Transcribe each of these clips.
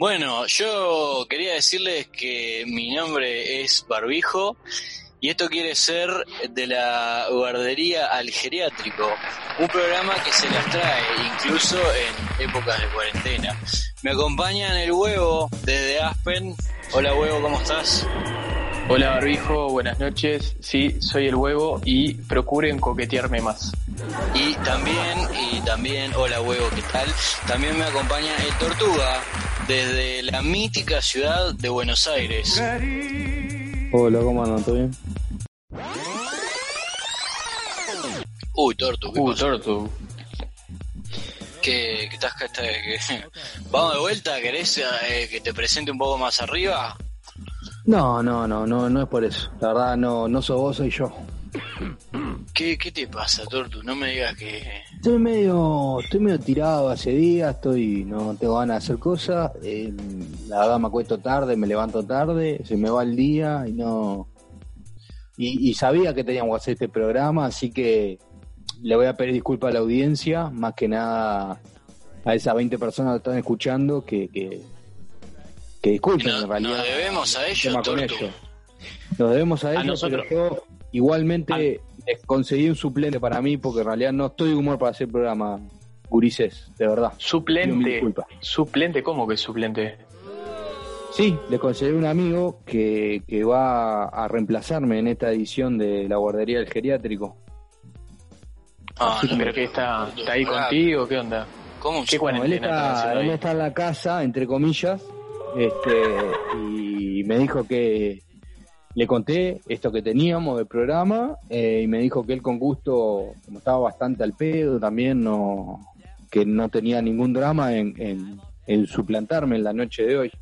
Bueno, yo quería decirles que mi nombre es Barbijo y esto quiere ser de la guardería al geriátrico, un programa que se las trae incluso en épocas de cuarentena. Me acompañan el huevo desde Aspen. Hola huevo, ¿cómo estás? Hola Barbijo, buenas noches. Sí, soy el huevo y procuren coquetearme más. Y también, y también, hola huevo, ¿qué tal? También me acompaña el Tortuga desde la mítica ciudad de Buenos Aires. Hola, ¿cómo andan? ¿Todo bien? Uy, Tortu, ¿qué pasó? Tortu. ¿Qué, qué estás, qué estás- qué- Vamos de vuelta, ¿querés eh, que te presente un poco más arriba? No, no, no, no, no es por eso. La verdad, no, no sos vos, soy yo. ¿Qué, qué te pasa, Tortu? No me digas que... Estoy medio, estoy medio tirado hace días, estoy, no tengo ganas de hacer cosas. eh, la verdad me acuesto tarde, me levanto tarde, se me va el día y no. Y, y sabía que teníamos que hacer este programa, así que le voy a pedir disculpas a la audiencia, más que nada a esas 20 personas que están escuchando, que, que, que disculpen No- en realidad. nos debemos a ellos. Nos debemos a ellos, nosotros. pero yo igualmente conseguí un suplente para mí porque en realidad no estoy de humor para hacer programa gurises, de verdad. Suplente. Suplente, ¿cómo que suplente? Sí, le conseguí un amigo que, que va a reemplazarme en esta edición de la guardería del geriátrico. Ah, ¿Pero que está, está ahí contigo? ¿Qué onda? ¿Cómo? ¿Qué No, él, está, él está en la casa, entre comillas, este, y me dijo que le conté esto que teníamos del programa eh, y me dijo que él con gusto, como estaba bastante al pedo también, no que no tenía ningún drama en, en, en suplantarme en la noche de hoy.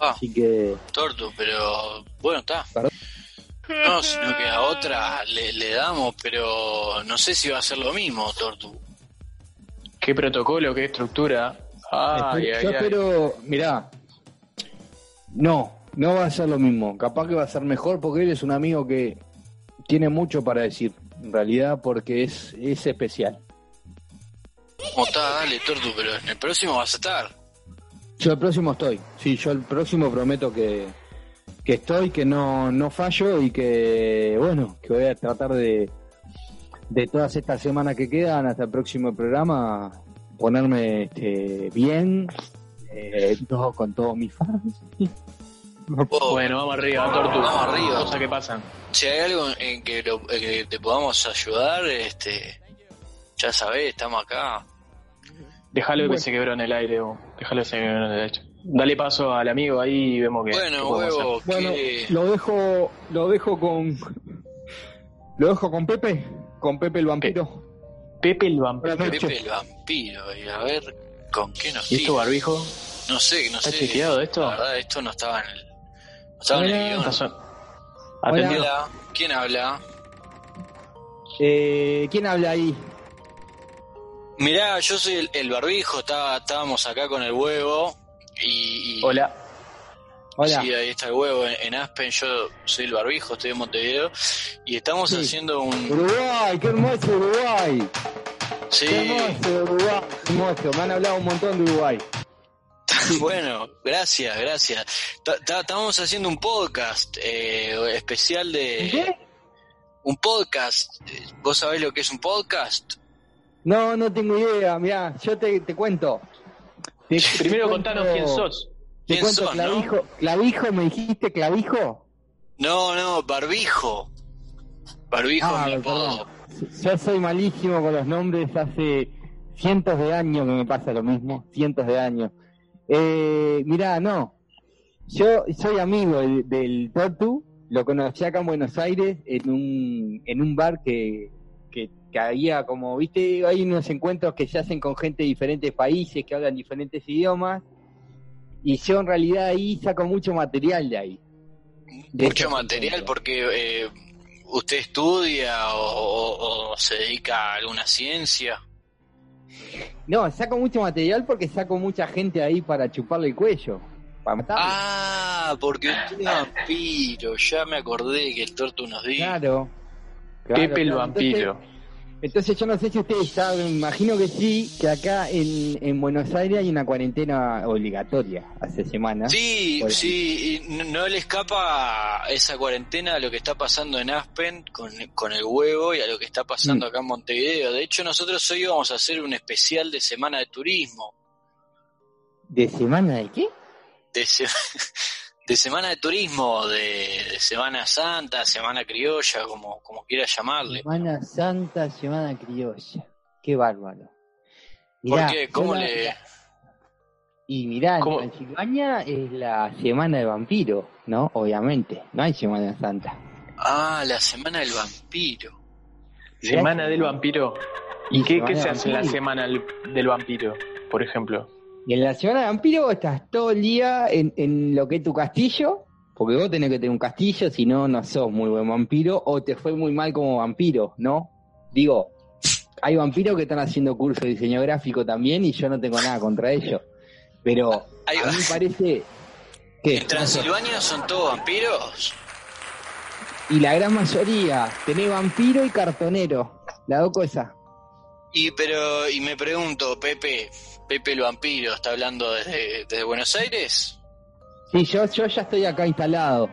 Ah, Así que Tortu, pero bueno, está. No, sino que a otra le, le damos, pero no sé si va a ser lo mismo, Tortu. ¿Qué protocolo? ¿Qué estructura? Espero- ay, yo ay. espero, mirá, no, no va a ser lo mismo. Capaz que va a ser mejor porque él es un amigo que tiene mucho para decir, en realidad, porque es, es especial. ¿Cómo está? Dale, Tortu, pero en el próximo vas a estar. Yo el próximo estoy, sí, yo el próximo prometo que, que estoy, que no, no fallo y que, bueno, que voy a tratar de, de todas estas semanas que quedan hasta el próximo programa, ponerme este, bien, eh, todo, con todos mis fans. Oh, Bueno, vamos arriba, Tortu. Vamos arriba. Cosas que pasan. Si hay algo en que, lo- en que te podamos ayudar, este, ya sabés, estamos acá. Déjalo Bueno. que se quebró en el aire, vos. Déjalo que se quebró en el aire. Dale paso al amigo ahí y vemos que. Bueno, huevo, Bueno, que... lo dejo, lo dejo con, lo dejo con Pepe, con Pepe el vampiro. Pepe el vampiro. Pepe el vampiro, y a ver con qué nos ¿Y esto, barbijo? No sé, no ¿Está sé. chequeado esto? La verdad, esto no estaba en el, Atendido. Hola, ¿quién habla? Eh, ¿Quién habla ahí? Mirá, yo soy el, el barbijo, estaba, estábamos acá con el huevo y... y- Hola. Hola. Sí, ahí está el huevo en, en Aspen, yo soy el barbijo, estoy en Montevideo y estamos Sí. haciendo un... Uruguay, qué hermoso Uruguay. Sí, Qué hermoso Uruguay. qué Hermoso. Me han hablado un montón de Uruguay. bueno, gracias, gracias. Estábamos haciendo un podcast eh, especial de... ¿Qué? Un podcast, ¿vos sabés lo que es un podcast? No, no tengo idea. Mirá, yo te, te cuento. Te- te Primero cuento- contanos quién sos. Te ¿Quién cuento sos, no? clavijo. ¿Clavijo? ¿Me dijiste clavijo? No, no, barbijo. Barbijo Ah, es mi apodo. Yo soy malísimo con los nombres. Hace cientos de años que me pasa lo mismo. Cientos de años. Eh, mirá, no. Yo soy amigo del, del Tortu. Lo conocí acá en Buenos Aires en un, en un bar que, que, que había como, viste, hay unos encuentros que se hacen con gente de diferentes países que hablan diferentes idiomas. Y yo en realidad ahí saco mucho material de ahí. De Mucho material porque eh, usted estudia o, o- o se dedica a alguna ciencia. No, saco mucho material porque saco mucha gente ahí para chuparle el cuello. Para matarlo. Ah, porque usted es vampiro. Ya me acordé que el torto nos dijo. claro. Claro, Pepe el claro. vampiro. Entonces, Entonces yo no sé si ustedes saben, me imagino que sí, que acá en, en Buenos Aires hay una cuarentena obligatoria hace semanas. Sí, sí, y no, no le escapa esa cuarentena a lo que está pasando en Aspen con, con el huevo y a lo que está pasando Mm. acá en Montevideo. De hecho, nosotros hoy vamos a hacer un especial de Semana de Turismo. ¿De semana de qué? De, se- de Semana de Turismo, de, de Semana Santa, Semana Criolla, como, como quieras llamarle. Semana Santa, Semana Criolla. Qué bárbaro. ¿Por Mirá, qué? yo ¿Cómo le...? Y mirá, en. Transilvania es la Semana del Vampiro, ¿no? Obviamente, no hay Semana Santa. Ah, la Semana del Vampiro. Semana del vampiro. Y ¿Y qué, qué se hace en la semana del vampiro, por ejemplo? Y en la Semana del Vampiro estás todo el día en, en lo que es tu castillo, porque vos tenés que tener un castillo, si no, no sos muy buen vampiro, o te fue muy mal como vampiro, ¿no? Digo, hay vampiros que están haciendo curso de diseño gráfico también y yo no tengo nada contra ellos. Pero a mí me parece que... ¿En Transilvania son todos vampiros? Y la gran mayoría, tenés vampiro y cartonero, las dos cosas. Y pero y me pregunto, Pepe, Pepe el vampiro, ¿está hablando desde, desde Buenos Aires? Sí, yo, yo ya estoy acá instalado.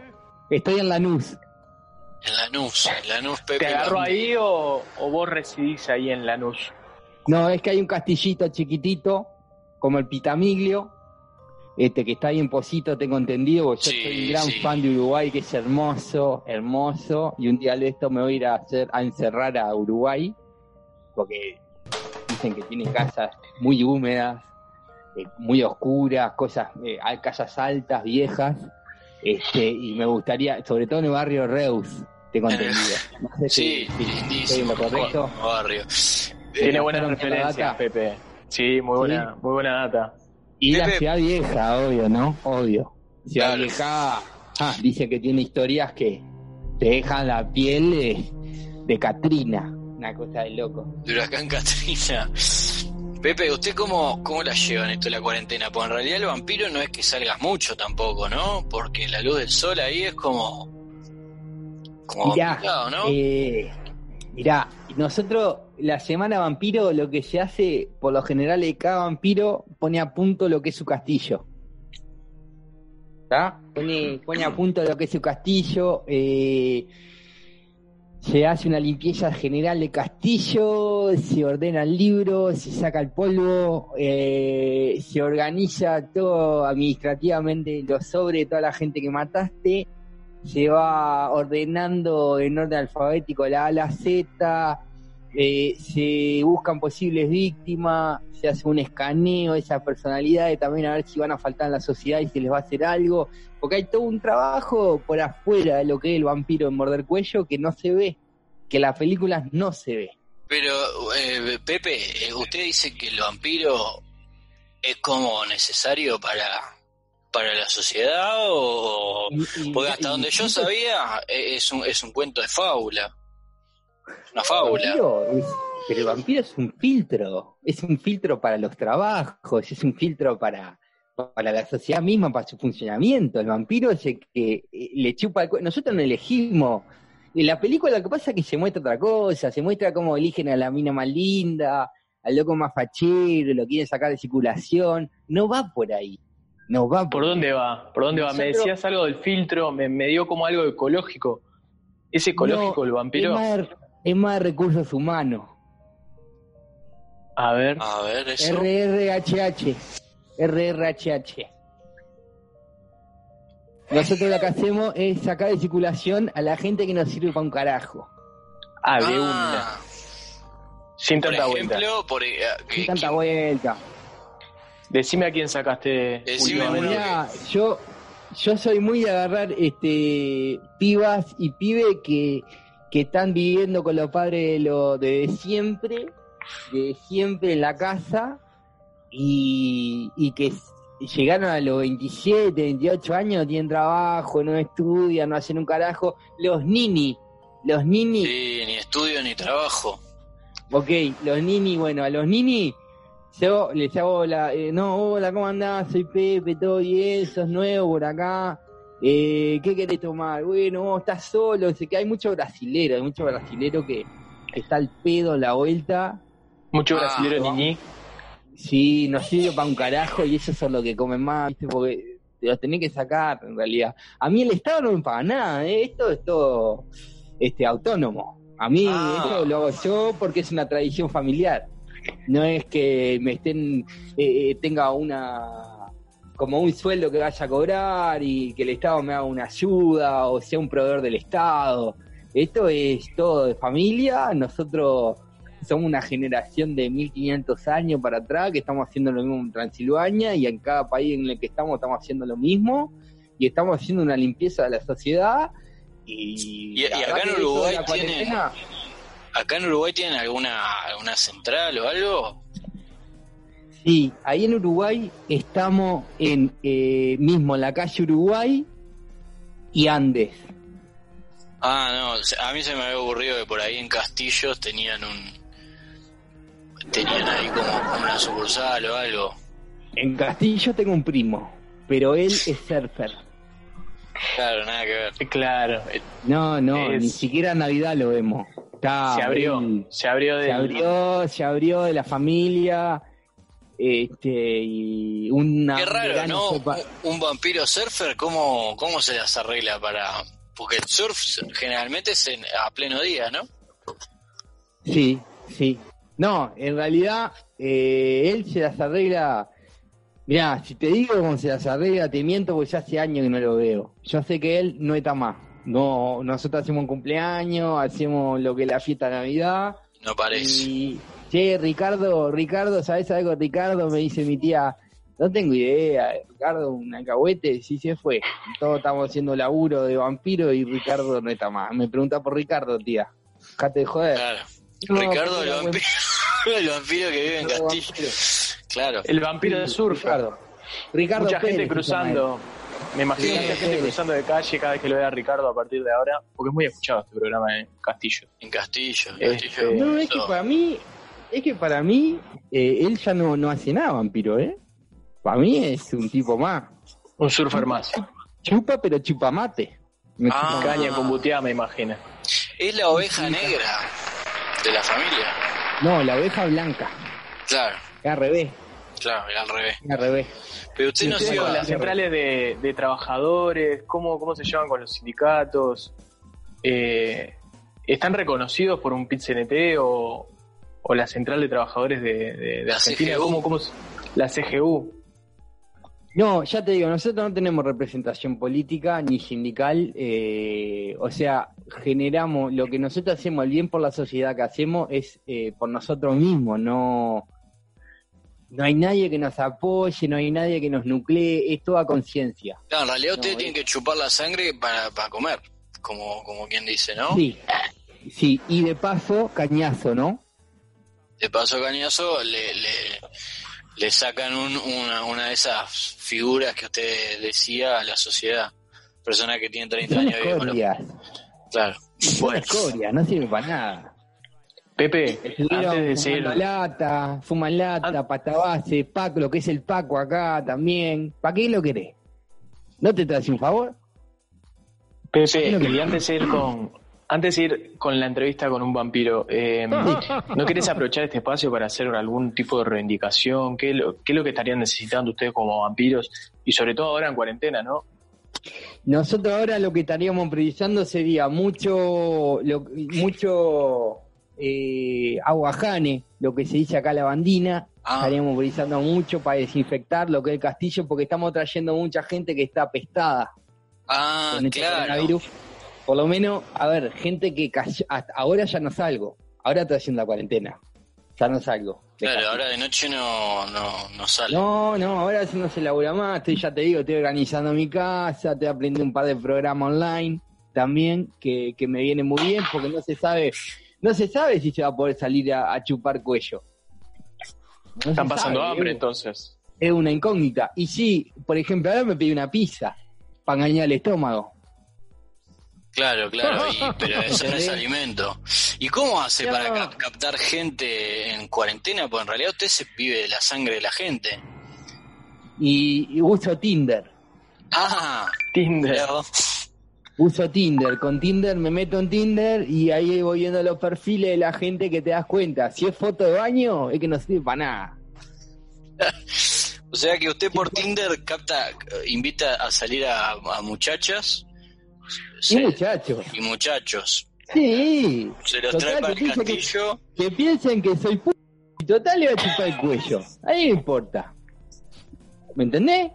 Estoy en Lanús. En Lanús, en Lanús Pepe. ¿Te vampiro. ahí o, o vos residís ahí en Lanús? No, es que hay un castillito chiquitito, como el Pitamiglio, este que está ahí en Posito, tengo entendido, porque yo Sí, soy un gran sí. fan de Uruguay, que es hermoso, hermoso, y un día de esto me voy a ir a, hacer, a encerrar a Uruguay, porque dicen que tiene casas muy húmedas, eh, muy oscuras, cosas, eh, hay casas altas, viejas, este, y me gustaría, sobre todo en el barrio Reus, tengo entendido. No sé Sí, si- si estoy en lindísimo. lo correcto. Buen barrio. Tiene buenas referencias, data. Pepe. Sí, muy buena, muy buena data. Y la ciudad vieja, obvio, ¿no? Obvio. Ciudad Claro. vieja, ah, dice que tiene historias que te dejan la piel de, de Katrina. Una cosa de loco. De huracán Katrina. Pepe, ¿usted cómo, cómo la lleva en esto de la cuarentena? Porque en realidad el vampiro no es que salgas mucho tampoco, ¿no? Porque la luz del sol ahí es como. como Mirá, complicado, ¿no? eh, mirá, nosotros, la semana vampiro, lo que se hace, por lo general, es cada vampiro pone a punto lo que es su castillo. ¿Está? Pone, pone a punto lo que es su castillo. eh, se hace una limpieza general de castillo, se ordenan libros, se saca el polvo, eh, se organiza todo administrativamente los sobres toda la gente que mataste, se va ordenando en orden alfabético la a la Z, eh, se buscan posibles víctimas, se hace un escaneo de esas personalidades también a ver si van a faltar en la sociedad y si les va a hacer algo, porque hay todo un trabajo por afuera de lo que es el vampiro en morder cuello que no se ve, que en las películas no se ve. Pero, eh, Pepe, eh, ¿usted dice que el vampiro es como necesario para, para la sociedad o...? Porque hasta donde yo sabía eh, es un, es un cuento de fábula. Una fábula. vampiro es- pero el vampiro es un filtro, es un filtro para los trabajos, es un filtro para, para la sociedad misma, para su funcionamiento. El vampiro es el que eh, le chupa el Nosotros no elegimos. En la película lo que pasa es que se muestra otra cosa, se muestra cómo eligen a la mina más linda, al loco más fachero, lo quieren sacar de circulación. No va por ahí. No va por, ¿Por dónde va? ¿Por dónde va? Me decías algo del filtro, me, me dio como algo ecológico. ¿Es ecológico No, el Es vampiro? más, es más recursos humanos. A ver. A ver, eso. RRHH. RRHH. Nosotros lo que hacemos es sacar de circulación a la gente que nos sirve para un carajo. Ah, de Ah, una. Sin por tanta vuelta. por, que- Sin tanta que- vuelta. Decime a quién sacaste Decime. Mirá, yo, yo soy muy de agarrar este pibas y pibes que, que están viviendo con los padres de, lo, de siempre, de siempre en la casa, y, y que llegaron a los 27, 28 años, no tienen trabajo, no estudian, no hacen un carajo. Los nini, los nini, Sí, ni estudio ni trabajo. Ok, los nini, bueno, a los nini yo les hago la, eh, no, hola, ¿cómo andás? Soy Pepe, todo bien, sos nuevo por acá. Eh, ¿Qué querés tomar? Bueno, estás solo, sé que hay mucho brasilero, hay mucho brasilero que, que está el pedo en la vuelta. Mucho Ah, brasilero no. Sí, no sirve para un carajo y eso son lo que comen más, ¿viste? Porque te los tenés que sacar, en realidad. A mí el Estado no me paga nada, ¿eh? esto es todo este, autónomo. A mí Ah. esto lo hago yo porque es una tradición familiar. No es que me estén, eh, eh, tenga una como un sueldo que vaya a cobrar y que el Estado me haga una ayuda o sea un proveedor del Estado. Esto es todo de familia. Nosotros somos una generación de 1500 años para atrás que estamos haciendo lo mismo en Transilvania y en cada país en el que estamos estamos haciendo lo mismo y estamos haciendo una limpieza de la sociedad y, Y- acá en Uruguay la tiene- cuarentena, ¿Acá en Uruguay tienen alguna, alguna central o algo? Sí, ahí en Uruguay estamos en eh, mismo en la calle Uruguay y Andes. Ah, no, a mí se me había ocurrido que por ahí en Castillos tenían un... Tenían ahí como una sucursal o algo. En Castillo tengo un primo, pero él es surfer. Claro, nada que ver. Claro, No, no, Es- ni siquiera Navidad lo vemos. Está se abrió, se abrió de se abrió, se abrió de la familia, este, y una... Qué raro, ¿no? un vampiro surfer, ¿cómo, ¿cómo se las arregla para...? Porque el surf generalmente es en- a pleno día, ¿no? Sí, sí. No, en realidad, eh, él se las arregla... Mirá, si te digo cómo se las arregla, te miento porque ya hace años que no lo veo. Yo sé que él no está más. No, nosotros hacemos un cumpleaños, hacemos lo que es la fiesta de Navidad, No parece. Y, che, Ricardo, Ricardo, ¿sabes algo, Ricardo? Me dice mi tía, no tengo idea, Ricardo, un alcahuete, sí se fue. Todos estamos haciendo laburo de vampiro y Ricardo no está más. Me pregunta por Ricardo, tía. Dejate de joder. Claro. No, Ricardo, el vampiro, el vampiro que vive en Castillo. vampiro. Claro. el vampiro de surf. Ricardo. Ricardo Mucha Pérez gente cruzando. Me imagino Sí, mucha gente Pérez. cruzando de calle cada vez que lo vea a Ricardo a partir de ahora, porque es muy escuchado este programa en Castillo. En Castillo. en Este, Castillo. No, es que para mí, es que para mí, eh, él ya no, no hace nada vampiro, ¿eh? Para mí es un tipo más. Un surfer más. Chupa, pero chupa mate. Me Ah. Caña con buteada, me imagino. Es la oveja negra de la familia. No, la oveja blanca. Claro, Es al revés. claro, era al revés. es Al revés. Pero usted ¿Y no se va... las centrales de, de trabajadores, ¿cómo, ¿cómo se llevan con los sindicatos? Eh, ¿Están reconocidos por un PIT-CNT o, o la central de trabajadores de, de- Argentina? CGU. ¿Cómo, cómo la CGU? No, ya te digo, nosotros no tenemos representación política ni sindical, eh, o sea, generamos, lo que nosotros hacemos, el bien por la sociedad que hacemos es eh, por nosotros mismos, no, no hay nadie que nos apoye, no hay nadie que nos nuclee, es toda conciencia. Claro, en realidad ustedes No, tienen que chupar la sangre para, para comer, como, como quien dice, ¿no? Sí, sí, y de paso, cañazo, ¿no? De paso cañazo le, le, le sacan un- una, una de esas figuras que usted decía a la sociedad. Personas que tienen 30 Son años escorias, Claro. son escorias, no sirve para nada. Pepe, Estuvieron antes de seguir, lata, fuman lata, pata base, paco, lo que es el paco acá también. ¿Para qué lo querés? ¿No te traes un favor? Pepe, y antes de ir con, antes de ir con la entrevista con un vampiro, eh, ¿no querés aprovechar este espacio para hacer algún tipo de reivindicación? ¿Qué, es lo- ¿Qué es lo que estarían necesitando ustedes como vampiros? Y sobre todo ahora en cuarentena, ¿no? Nosotros ahora lo que estaríamos precisando sería mucho, lo- mucho eh, aguajane, lo que se dice acá la bandina. Ah. Estaríamos precisando mucho para desinfectar lo que es el castillo, porque estamos trayendo mucha gente que está apestada Ah, con este claro. coronavirus. Por lo menos, a ver, gente que cayó- hasta ahora ya no salgo. Ahora estoy haciendo la cuarentena. Ya no salgo. Claro, ahora de noche no, no, no sale. No, no, ahora no se labura más, estoy, ya te digo, estoy organizando mi casa, estoy aprendiendo un par de programas online también, que, que me viene muy bien, porque no se sabe, no se sabe si se va a poder salir a, a chupar cuello. No Están pasando sabe, hambre es- entonces. Es una incógnita. Y sí, por ejemplo, ahora me pedí una pizza para engañar el estómago. Claro, claro, y- pero eso no es alimento. ¿Y cómo hace para cap- captar gente en cuarentena? Pues en realidad usted se vive de la sangre de la gente. Y, y uso Tinder. Ah, Tinder. Uso Tinder, con Tinder me meto en Tinder y ahí voy viendo los perfiles de la gente que te das cuenta. Si es foto de baño, es que no sirve para nada. o sea que usted por Tinder capta, invita a salir a, muchachas. Y muchachos. Y muchachos. Sí. Se los trae para el castillo. Que, piensen que soy p y total le va a chupar el cuello. Ahí me importa. ¿Me entendés?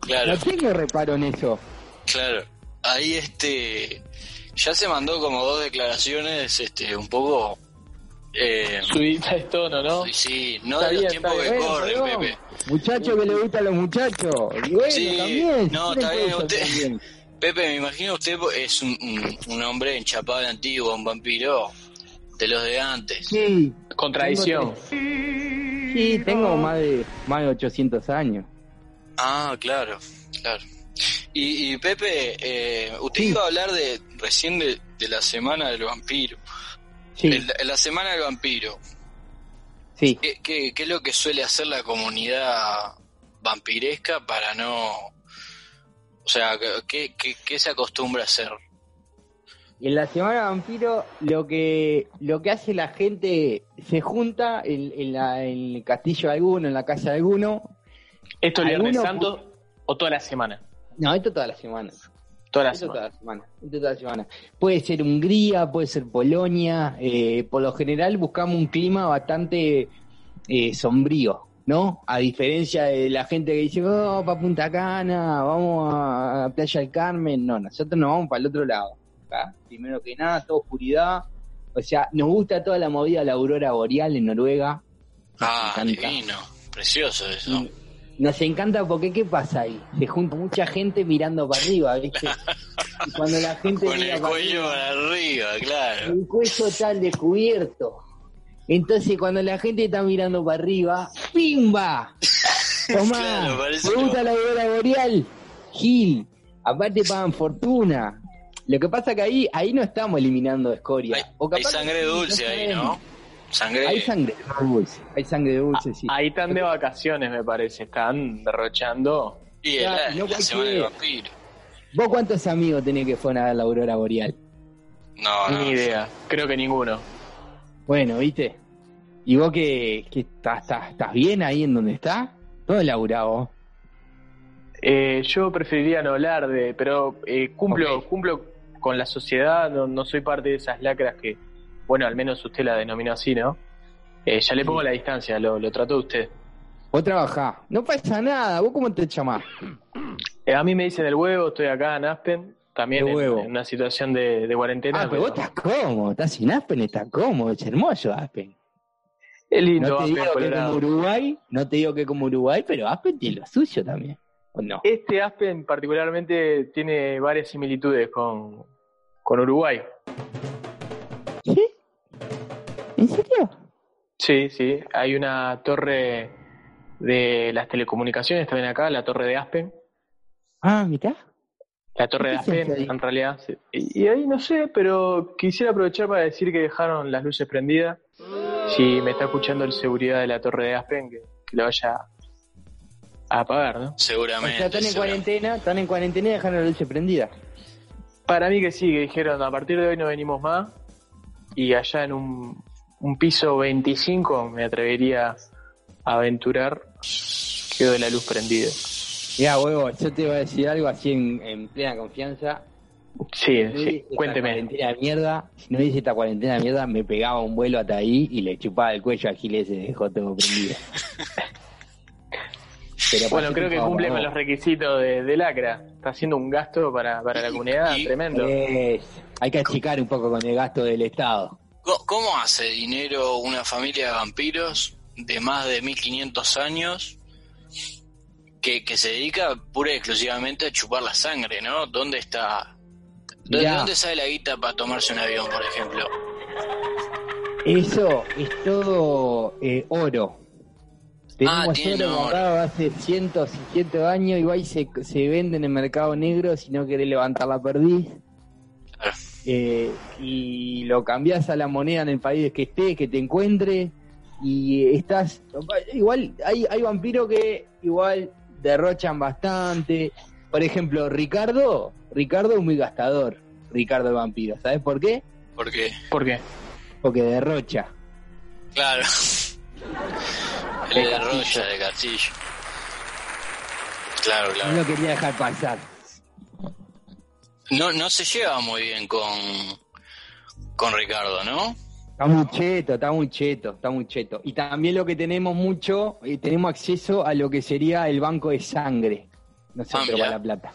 Claro. No tengo reparo en eso. Claro. Ahí este ya se mandó como dos declaraciones este un poco eh, subida de tono, ¿no? Sí, no de los tiempos que corren, Pepe. Muchacho que le gusta a los muchachos. sí, también. No, está bien. Usted, Pepe, me imagino usted es un, un, hombre enchapado de antiguo, un vampiro de los de antes. Sí. Con tradición. Sí, tengo más de, más de 800 años. Ah, claro, claro. Y, Pepe, eh, usted iba a hablar de recién de, la semana del vampiro. Sí. la semana del vampiro. Sí. ¿Qué, es lo que suele hacer la comunidad vampiresca para no... O sea, ¿qué, qué, se acostumbra a hacer? En la semana vampiro lo que lo que hace la gente se junta en, en, la, en el castillo de alguno, en la casa de alguno. ¿Esto es Viernes Santo o toda la semana? No, esto toda la semana. Toda la, semana. Toda la semana. Esto toda la semana. Puede ser Hungría, puede ser Polonia. Eh, por lo general buscamos un clima bastante eh, sombrío, ¿no? A diferencia de la gente que dice, oh, para Punta Cana, vamos a Playa del Carmen. No, nosotros nos vamos para el otro lado. Primero que nada, toda oscuridad. O sea, nos gusta toda la movida de la aurora boreal en Noruega. Ah, divino. Precioso eso. Nos encanta porque ¿qué pasa ahí? Se junta mucha gente mirando para arriba, ¿viste? Y cuando la gente Con el cuello para arriba, claro. El cuello está descubierto. Entonces cuando la gente está mirando para arriba, ¡pimba! Tomá, ¿te gusta la aurora boreal? Gil, aparte pagan fortuna. Lo que pasa que ahí, ahí no estamos eliminando escoria. Hay, sangre dulce ahí, ¿no? Hay sangre dulce, hay sangre dulce, sí. Ahí están de vacaciones, me parece, están derrochando. Y la, semana del vampiro. ¿Vos cuántos amigos tenés que fueron a ver la aurora boreal? No, Ni idea, creo que ninguno. Bueno, ¿viste? ¿Y vos que, estás, estás, bien ahí en donde está? Todo laburado. Eh, yo preferiría no hablar de, pero eh, cumplo, cumplo con la sociedad, no, no soy parte de esas lacras que, bueno, al menos usted la denominó así, ¿no? Eh, ya le pongo la distancia, lo, lo trató usted. Vos trabajás, no pasa nada, ¿vos cómo te llamás? Eh, a mí me dicen el huevo, estoy acá en Aspen, también en, una situación de, cuarentena. Ah, pero, vos estás cómodo, estás en Aspen, estás cómodo, es hermoso Aspen. Es lindo, no te digo que como Uruguay, no te digo que como Uruguay, pero Aspen tiene lo suyo también. ¿o no? Este Aspen particularmente tiene varias similitudes con, con Uruguay. ¿En serio? Sí, sí. Hay una torre de las telecomunicaciones también acá, la torre de Aspen. Ah, mitad. La torre de Aspen, en realidad. Y, ahí no sé, pero quisiera aprovechar para decir que dejaron las luces prendidas. Si me está escuchando el seguridad de la torre de Aspen, que, lo vaya a apagar, ¿no? Seguramente. O sea, están en cuarentena, están en cuarentena y dejaron las luces prendidas. Para mí que sí, que dijeron, a partir de hoy no venimos más. Y allá en un, un piso 25 me atrevería a aventurar, quedo de la luz prendida. Mira, huevo, yo te voy a decir algo así en, plena confianza. Sí, sí, cuénteme. Cuarentena de mierda, si no hubiese esta cuarentena de mierda, me pegaba un vuelo hasta ahí y le chupaba el cuello a Giles y dejó todo prendido. bueno, creo que cumple con los requisitos de, Lacra. Está haciendo un gasto para, para la comunidad tremendo. hay que achicar un poco con el gasto del Estado. ¿Cómo hace dinero una familia de vampiros de más de 1500 años que, se dedica pura y exclusivamente a chupar la sangre, ¿no? ¿Dónde está? ¿De dónde sale la guita para tomarse un avión, por ejemplo? Eso es todo eh, oro. Tenemos ah, oro comprado hace cientos y cientos de años, igual se, se vende en el mercado negro si no querés levantar la perdiz. Eh, y lo cambias a la moneda en el país que estés, que te encuentre, y estás. Igual hay, hay vampiros que igual derrochan bastante. por ejemplo, Ricardo, Ricardo es muy gastador, Ricardo el vampiro. ¿Sabes por qué? ¿Por qué? ¿Por qué? Porque derrocha. Claro. El de castillo. Rocha, de Castillo. Claro, No claro. lo quería dejar pasar. No, no se lleva muy bien con, con Ricardo, ¿no? Está muy cheto, está muy cheto, está muy cheto. Y también lo que tenemos mucho, eh, tenemos acceso a lo que sería el banco de sangre. No sé, Ah, pero para la plata.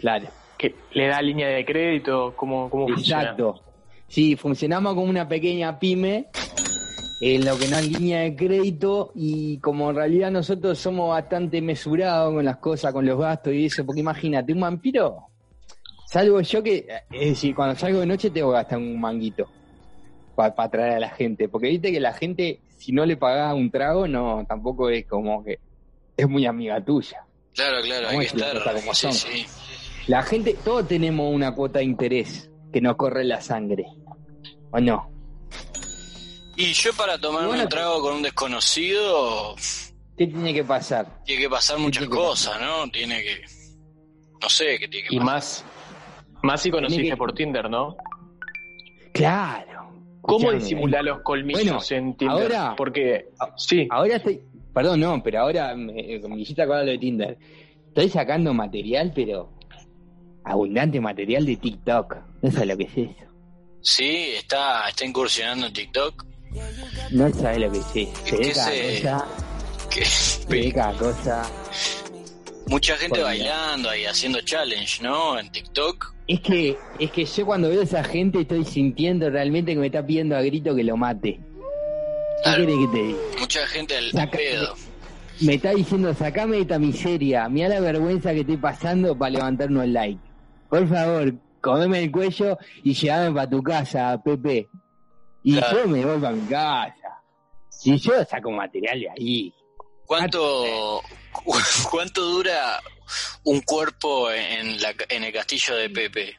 Claro. Que le da línea de crédito, ¿cómo, cómo funciona? Exacto. Sí, funcionamos como una pequeña pyme, en lo que no hay línea de crédito, y como en realidad nosotros somos bastante mesurados con las cosas, con los gastos y eso, porque imagínate, un vampiro, salgo yo que, es decir, cuando salgo de noche tengo que gastar un manguito para atraer a la gente, porque viste que la gente, si no le pagás un trago, no, tampoco es como que es muy amiga tuya. Claro, claro, hay que estar. Sí, son. sí. La gente, todos tenemos una cuota de interés que nos corre la sangre, ¿o no? Y yo para tomarme Bueno, un trago con un desconocido, ¿Qué tiene que pasar? tiene que pasar muchas cosas, ¿no? Tiene que. No sé qué tiene que Y pasar. más, más si conociste que- por Tinder, ¿no? Claro. ¿Cómo disimular los colmillos Bueno, en Tinder? ahora- Porque, sí, Ahora estoy. Perdón, no, pero ahora me, me hiciste acordar lo de Tinder. Estoy sacando material, pero. Abundante material de TikTok. No sabes lo que es eso. Sí, está, está incursionando en TikTok. No sabes lo que es eso. Se ve ¿Qué cada se- cosa. Que Se ve cada cosa. mucha gente Por bailando ahí, haciendo challenge, ¿no? En TikTok. Es que, es que yo cuando veo a esa gente estoy sintiendo realmente que me está pidiendo a grito que lo mate. ¿Qué Claro. querés que te diga? Mucha gente al Saca- pedo. Me está diciendo, sacame de esta miseria, mira la vergüenza que estoy pasando para levantar unos likes. Por favor, comeme el cuello y llévame para tu casa, Pepe. Y Claro. yo me voy para mi casa. Si yo saco material de ahí. ¿Cuánto, ¿Cuánto dura un cuerpo en, la, en el castillo de Pepe?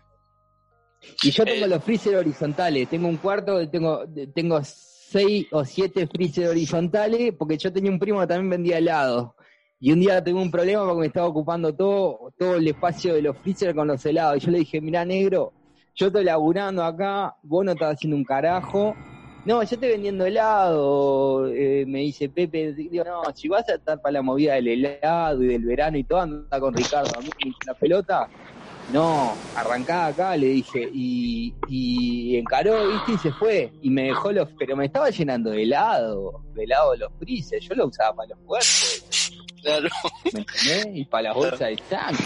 Y yo tengo Eh. los freezer horizontales. Tengo un cuarto, tengo, tengo seis o siete freezer horizontales, porque yo tenía un primo que también vendía helados. Y un día tuve un problema porque me estaba ocupando todo, todo el espacio de los freezer con los helados. Y yo le dije, mira negro, yo estoy laburando acá, vos no estás haciendo un carajo. No, yo estoy vendiendo helado, eh, me dice Pepe, digo, no, si vas a estar para la movida del helado y del verano y todo, anda con Ricardo, a mí la pelota, no, arrancá acá, le dije, y, y encaró, viste, y se fue, y me dejó los, pero me estaba llenando de helado, de helado de los frises, yo lo usaba para los fuertes, Claro, ¿me entendés? Y para las bolsas de sangre.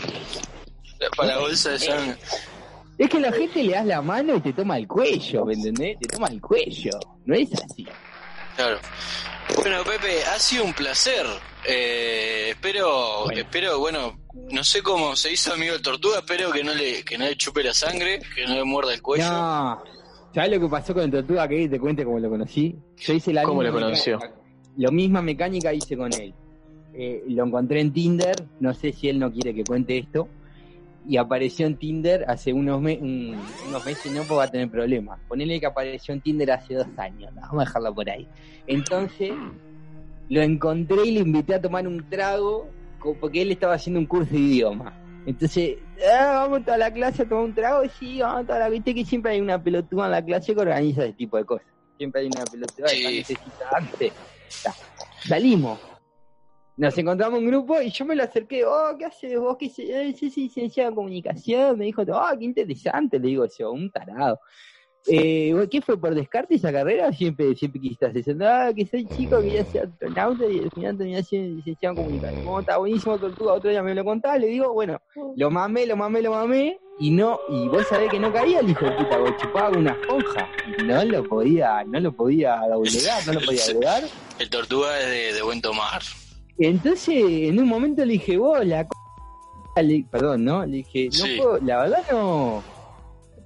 para la bolsa de sangre. Es que la gente le das la mano y te toma el cuello, ¿me entendés? Te toma el cuello, no es así. Claro. Bueno, Pepe, ha sido un placer. Eh, espero, Bueno. espero, bueno, no sé cómo se hizo amigo de Tortuga, espero que no le, que no le chupe la sangre, que no le muerda el cuello. No, ¿sabes lo que pasó con el Tortuga? Que te cuente cómo lo conocí. Yo hice la ¿Cómo misma lo conoció? mecánica- Lo misma mecánica hice con él. Eh, lo encontré en Tinder, no sé si él no quiere que cuente esto, y apareció en Tinder hace unos, me- un- unos meses, no porque va a tener problemas. Ponele que apareció en Tinder hace dos años, no, vamos a dejarlo por ahí. Entonces, lo encontré y le invité a tomar un trago, porque él estaba haciendo un curso de idioma. Entonces, ah, vamos a toda la clase a tomar un trago, sí, vamos a toda la... Viste que siempre hay una pelotuda en la clase que organiza ese tipo de cosas. Siempre hay una pelotuda que necesita arte. Ya. Salimos. Nos encontramos en grupo y yo me lo acerqué, oh, ¿qué haces vos? ¿Qué? Eh, sí, sí, licenciado en comunicación. Me dijo, oh, qué interesante, le digo yo, un tarado. Eh, ¿vos ¿Qué fue por descarte esa carrera? Siempre, siempre quisiste hacer. Ah, que soy chico, quería ser astronauta y al final terminé siendo licenciado en comunicación. Oh, está buenísimo, tortuga. Otro día me lo contás, le digo, bueno, lo mamé, lo mamé, lo mamé. Y no, y vos sabés que no caía el hijo de puta, vos chupaba una esponja. Y no lo podía, no lo podía doblegar, no lo podía doblegar. El Tortuga es de, de buen tomar. Entonces, en un momento le dije, vos, la c... le- perdón, ¿no? Le dije, no Sí. puedo, la verdad no.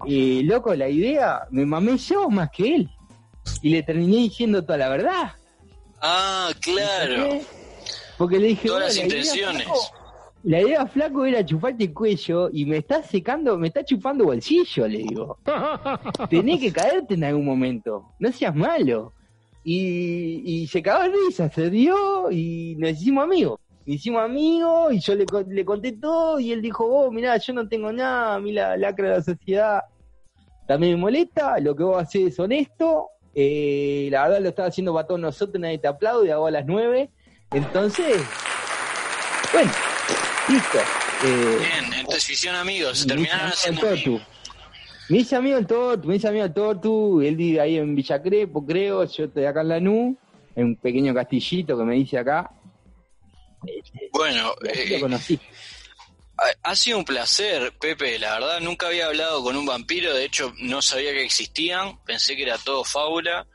Eh, loco, la idea, me mamé yo más que él. Y le terminé diciendo toda la verdad. Ah, claro. Porque le dije, Todas "Vos, las la idea, intenciones. flaco, la idea, flaco, era chuparte el cuello y me está secando, me está chupando bolsillo, le digo. Tenés que caerte en algún momento. No seas malo. Y, y se cagó de risa, se dio y nos hicimos amigos. hicimos amigos y yo le, le conté todo y él dijo, vos, mirá, yo no tengo nada, a mí la lacra de la sociedad también me molesta, lo que vos haces es honesto, eh, la verdad lo estaba haciendo para todos nosotros, nadie te aplaude, hago a las nueve, entonces, bueno, listo. Eh, Bien, entonces hicieron amigos, terminaron haciendo amigos. Me hice amigo el Tortu, me hice amigo el Tortu, él vive ahí en Villa Crepo, creo, yo estoy acá en Lanú, en un pequeño castillito que me dice acá. Bueno, eh, conocí. Ha sido un placer, Pepe, la verdad nunca había hablado con un vampiro, de hecho no sabía que existían, pensé que era todo fábula.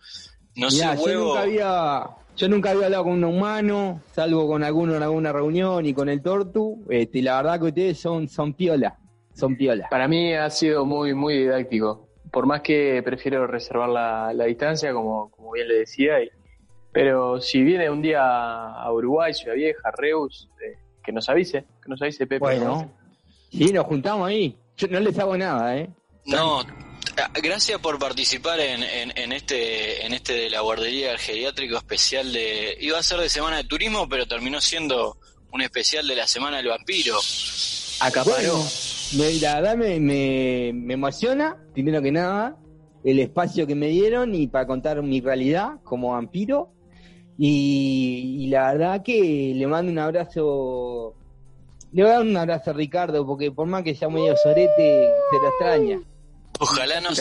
No sé, huevo... yo nunca había yo nunca había hablado con un humano, salvo con alguno en alguna reunión y con el Tortu. Este, la verdad que ustedes son, son piola, son piola. Para mí ha sido muy, muy didáctico. Por más que prefiero reservar la, distancia, como, como bien le decía. Y, pero si viene un día a Uruguay, Ciudad Vieja, Reus, eh, que nos avise, que nos avise Pepe. Bueno, sí, nos juntamos ahí. Yo no les hago nada, ¿eh? No, gracias por participar en, en, este en este de la guardería geriátrico especial de iba a ser de semana de turismo pero terminó siendo un especial de la semana del vampiro acaparó la verdad me, me, emociona primero que nada el espacio que me dieron y para contar mi realidad como vampiro. Y, la verdad que le mando un abrazo le voy a dar un abrazo a Ricardo porque por más que sea medio sorete se lo extraña. Ojalá nos,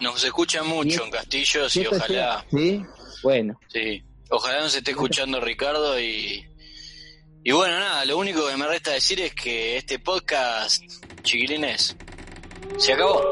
nos escucha mucho en Castillos y ojalá. Sí, bueno. Sí, ojalá nos esté escuchando Ricardo y. Y bueno, nada, lo único que me resta decir es que este podcast, chiquilines, se acabó.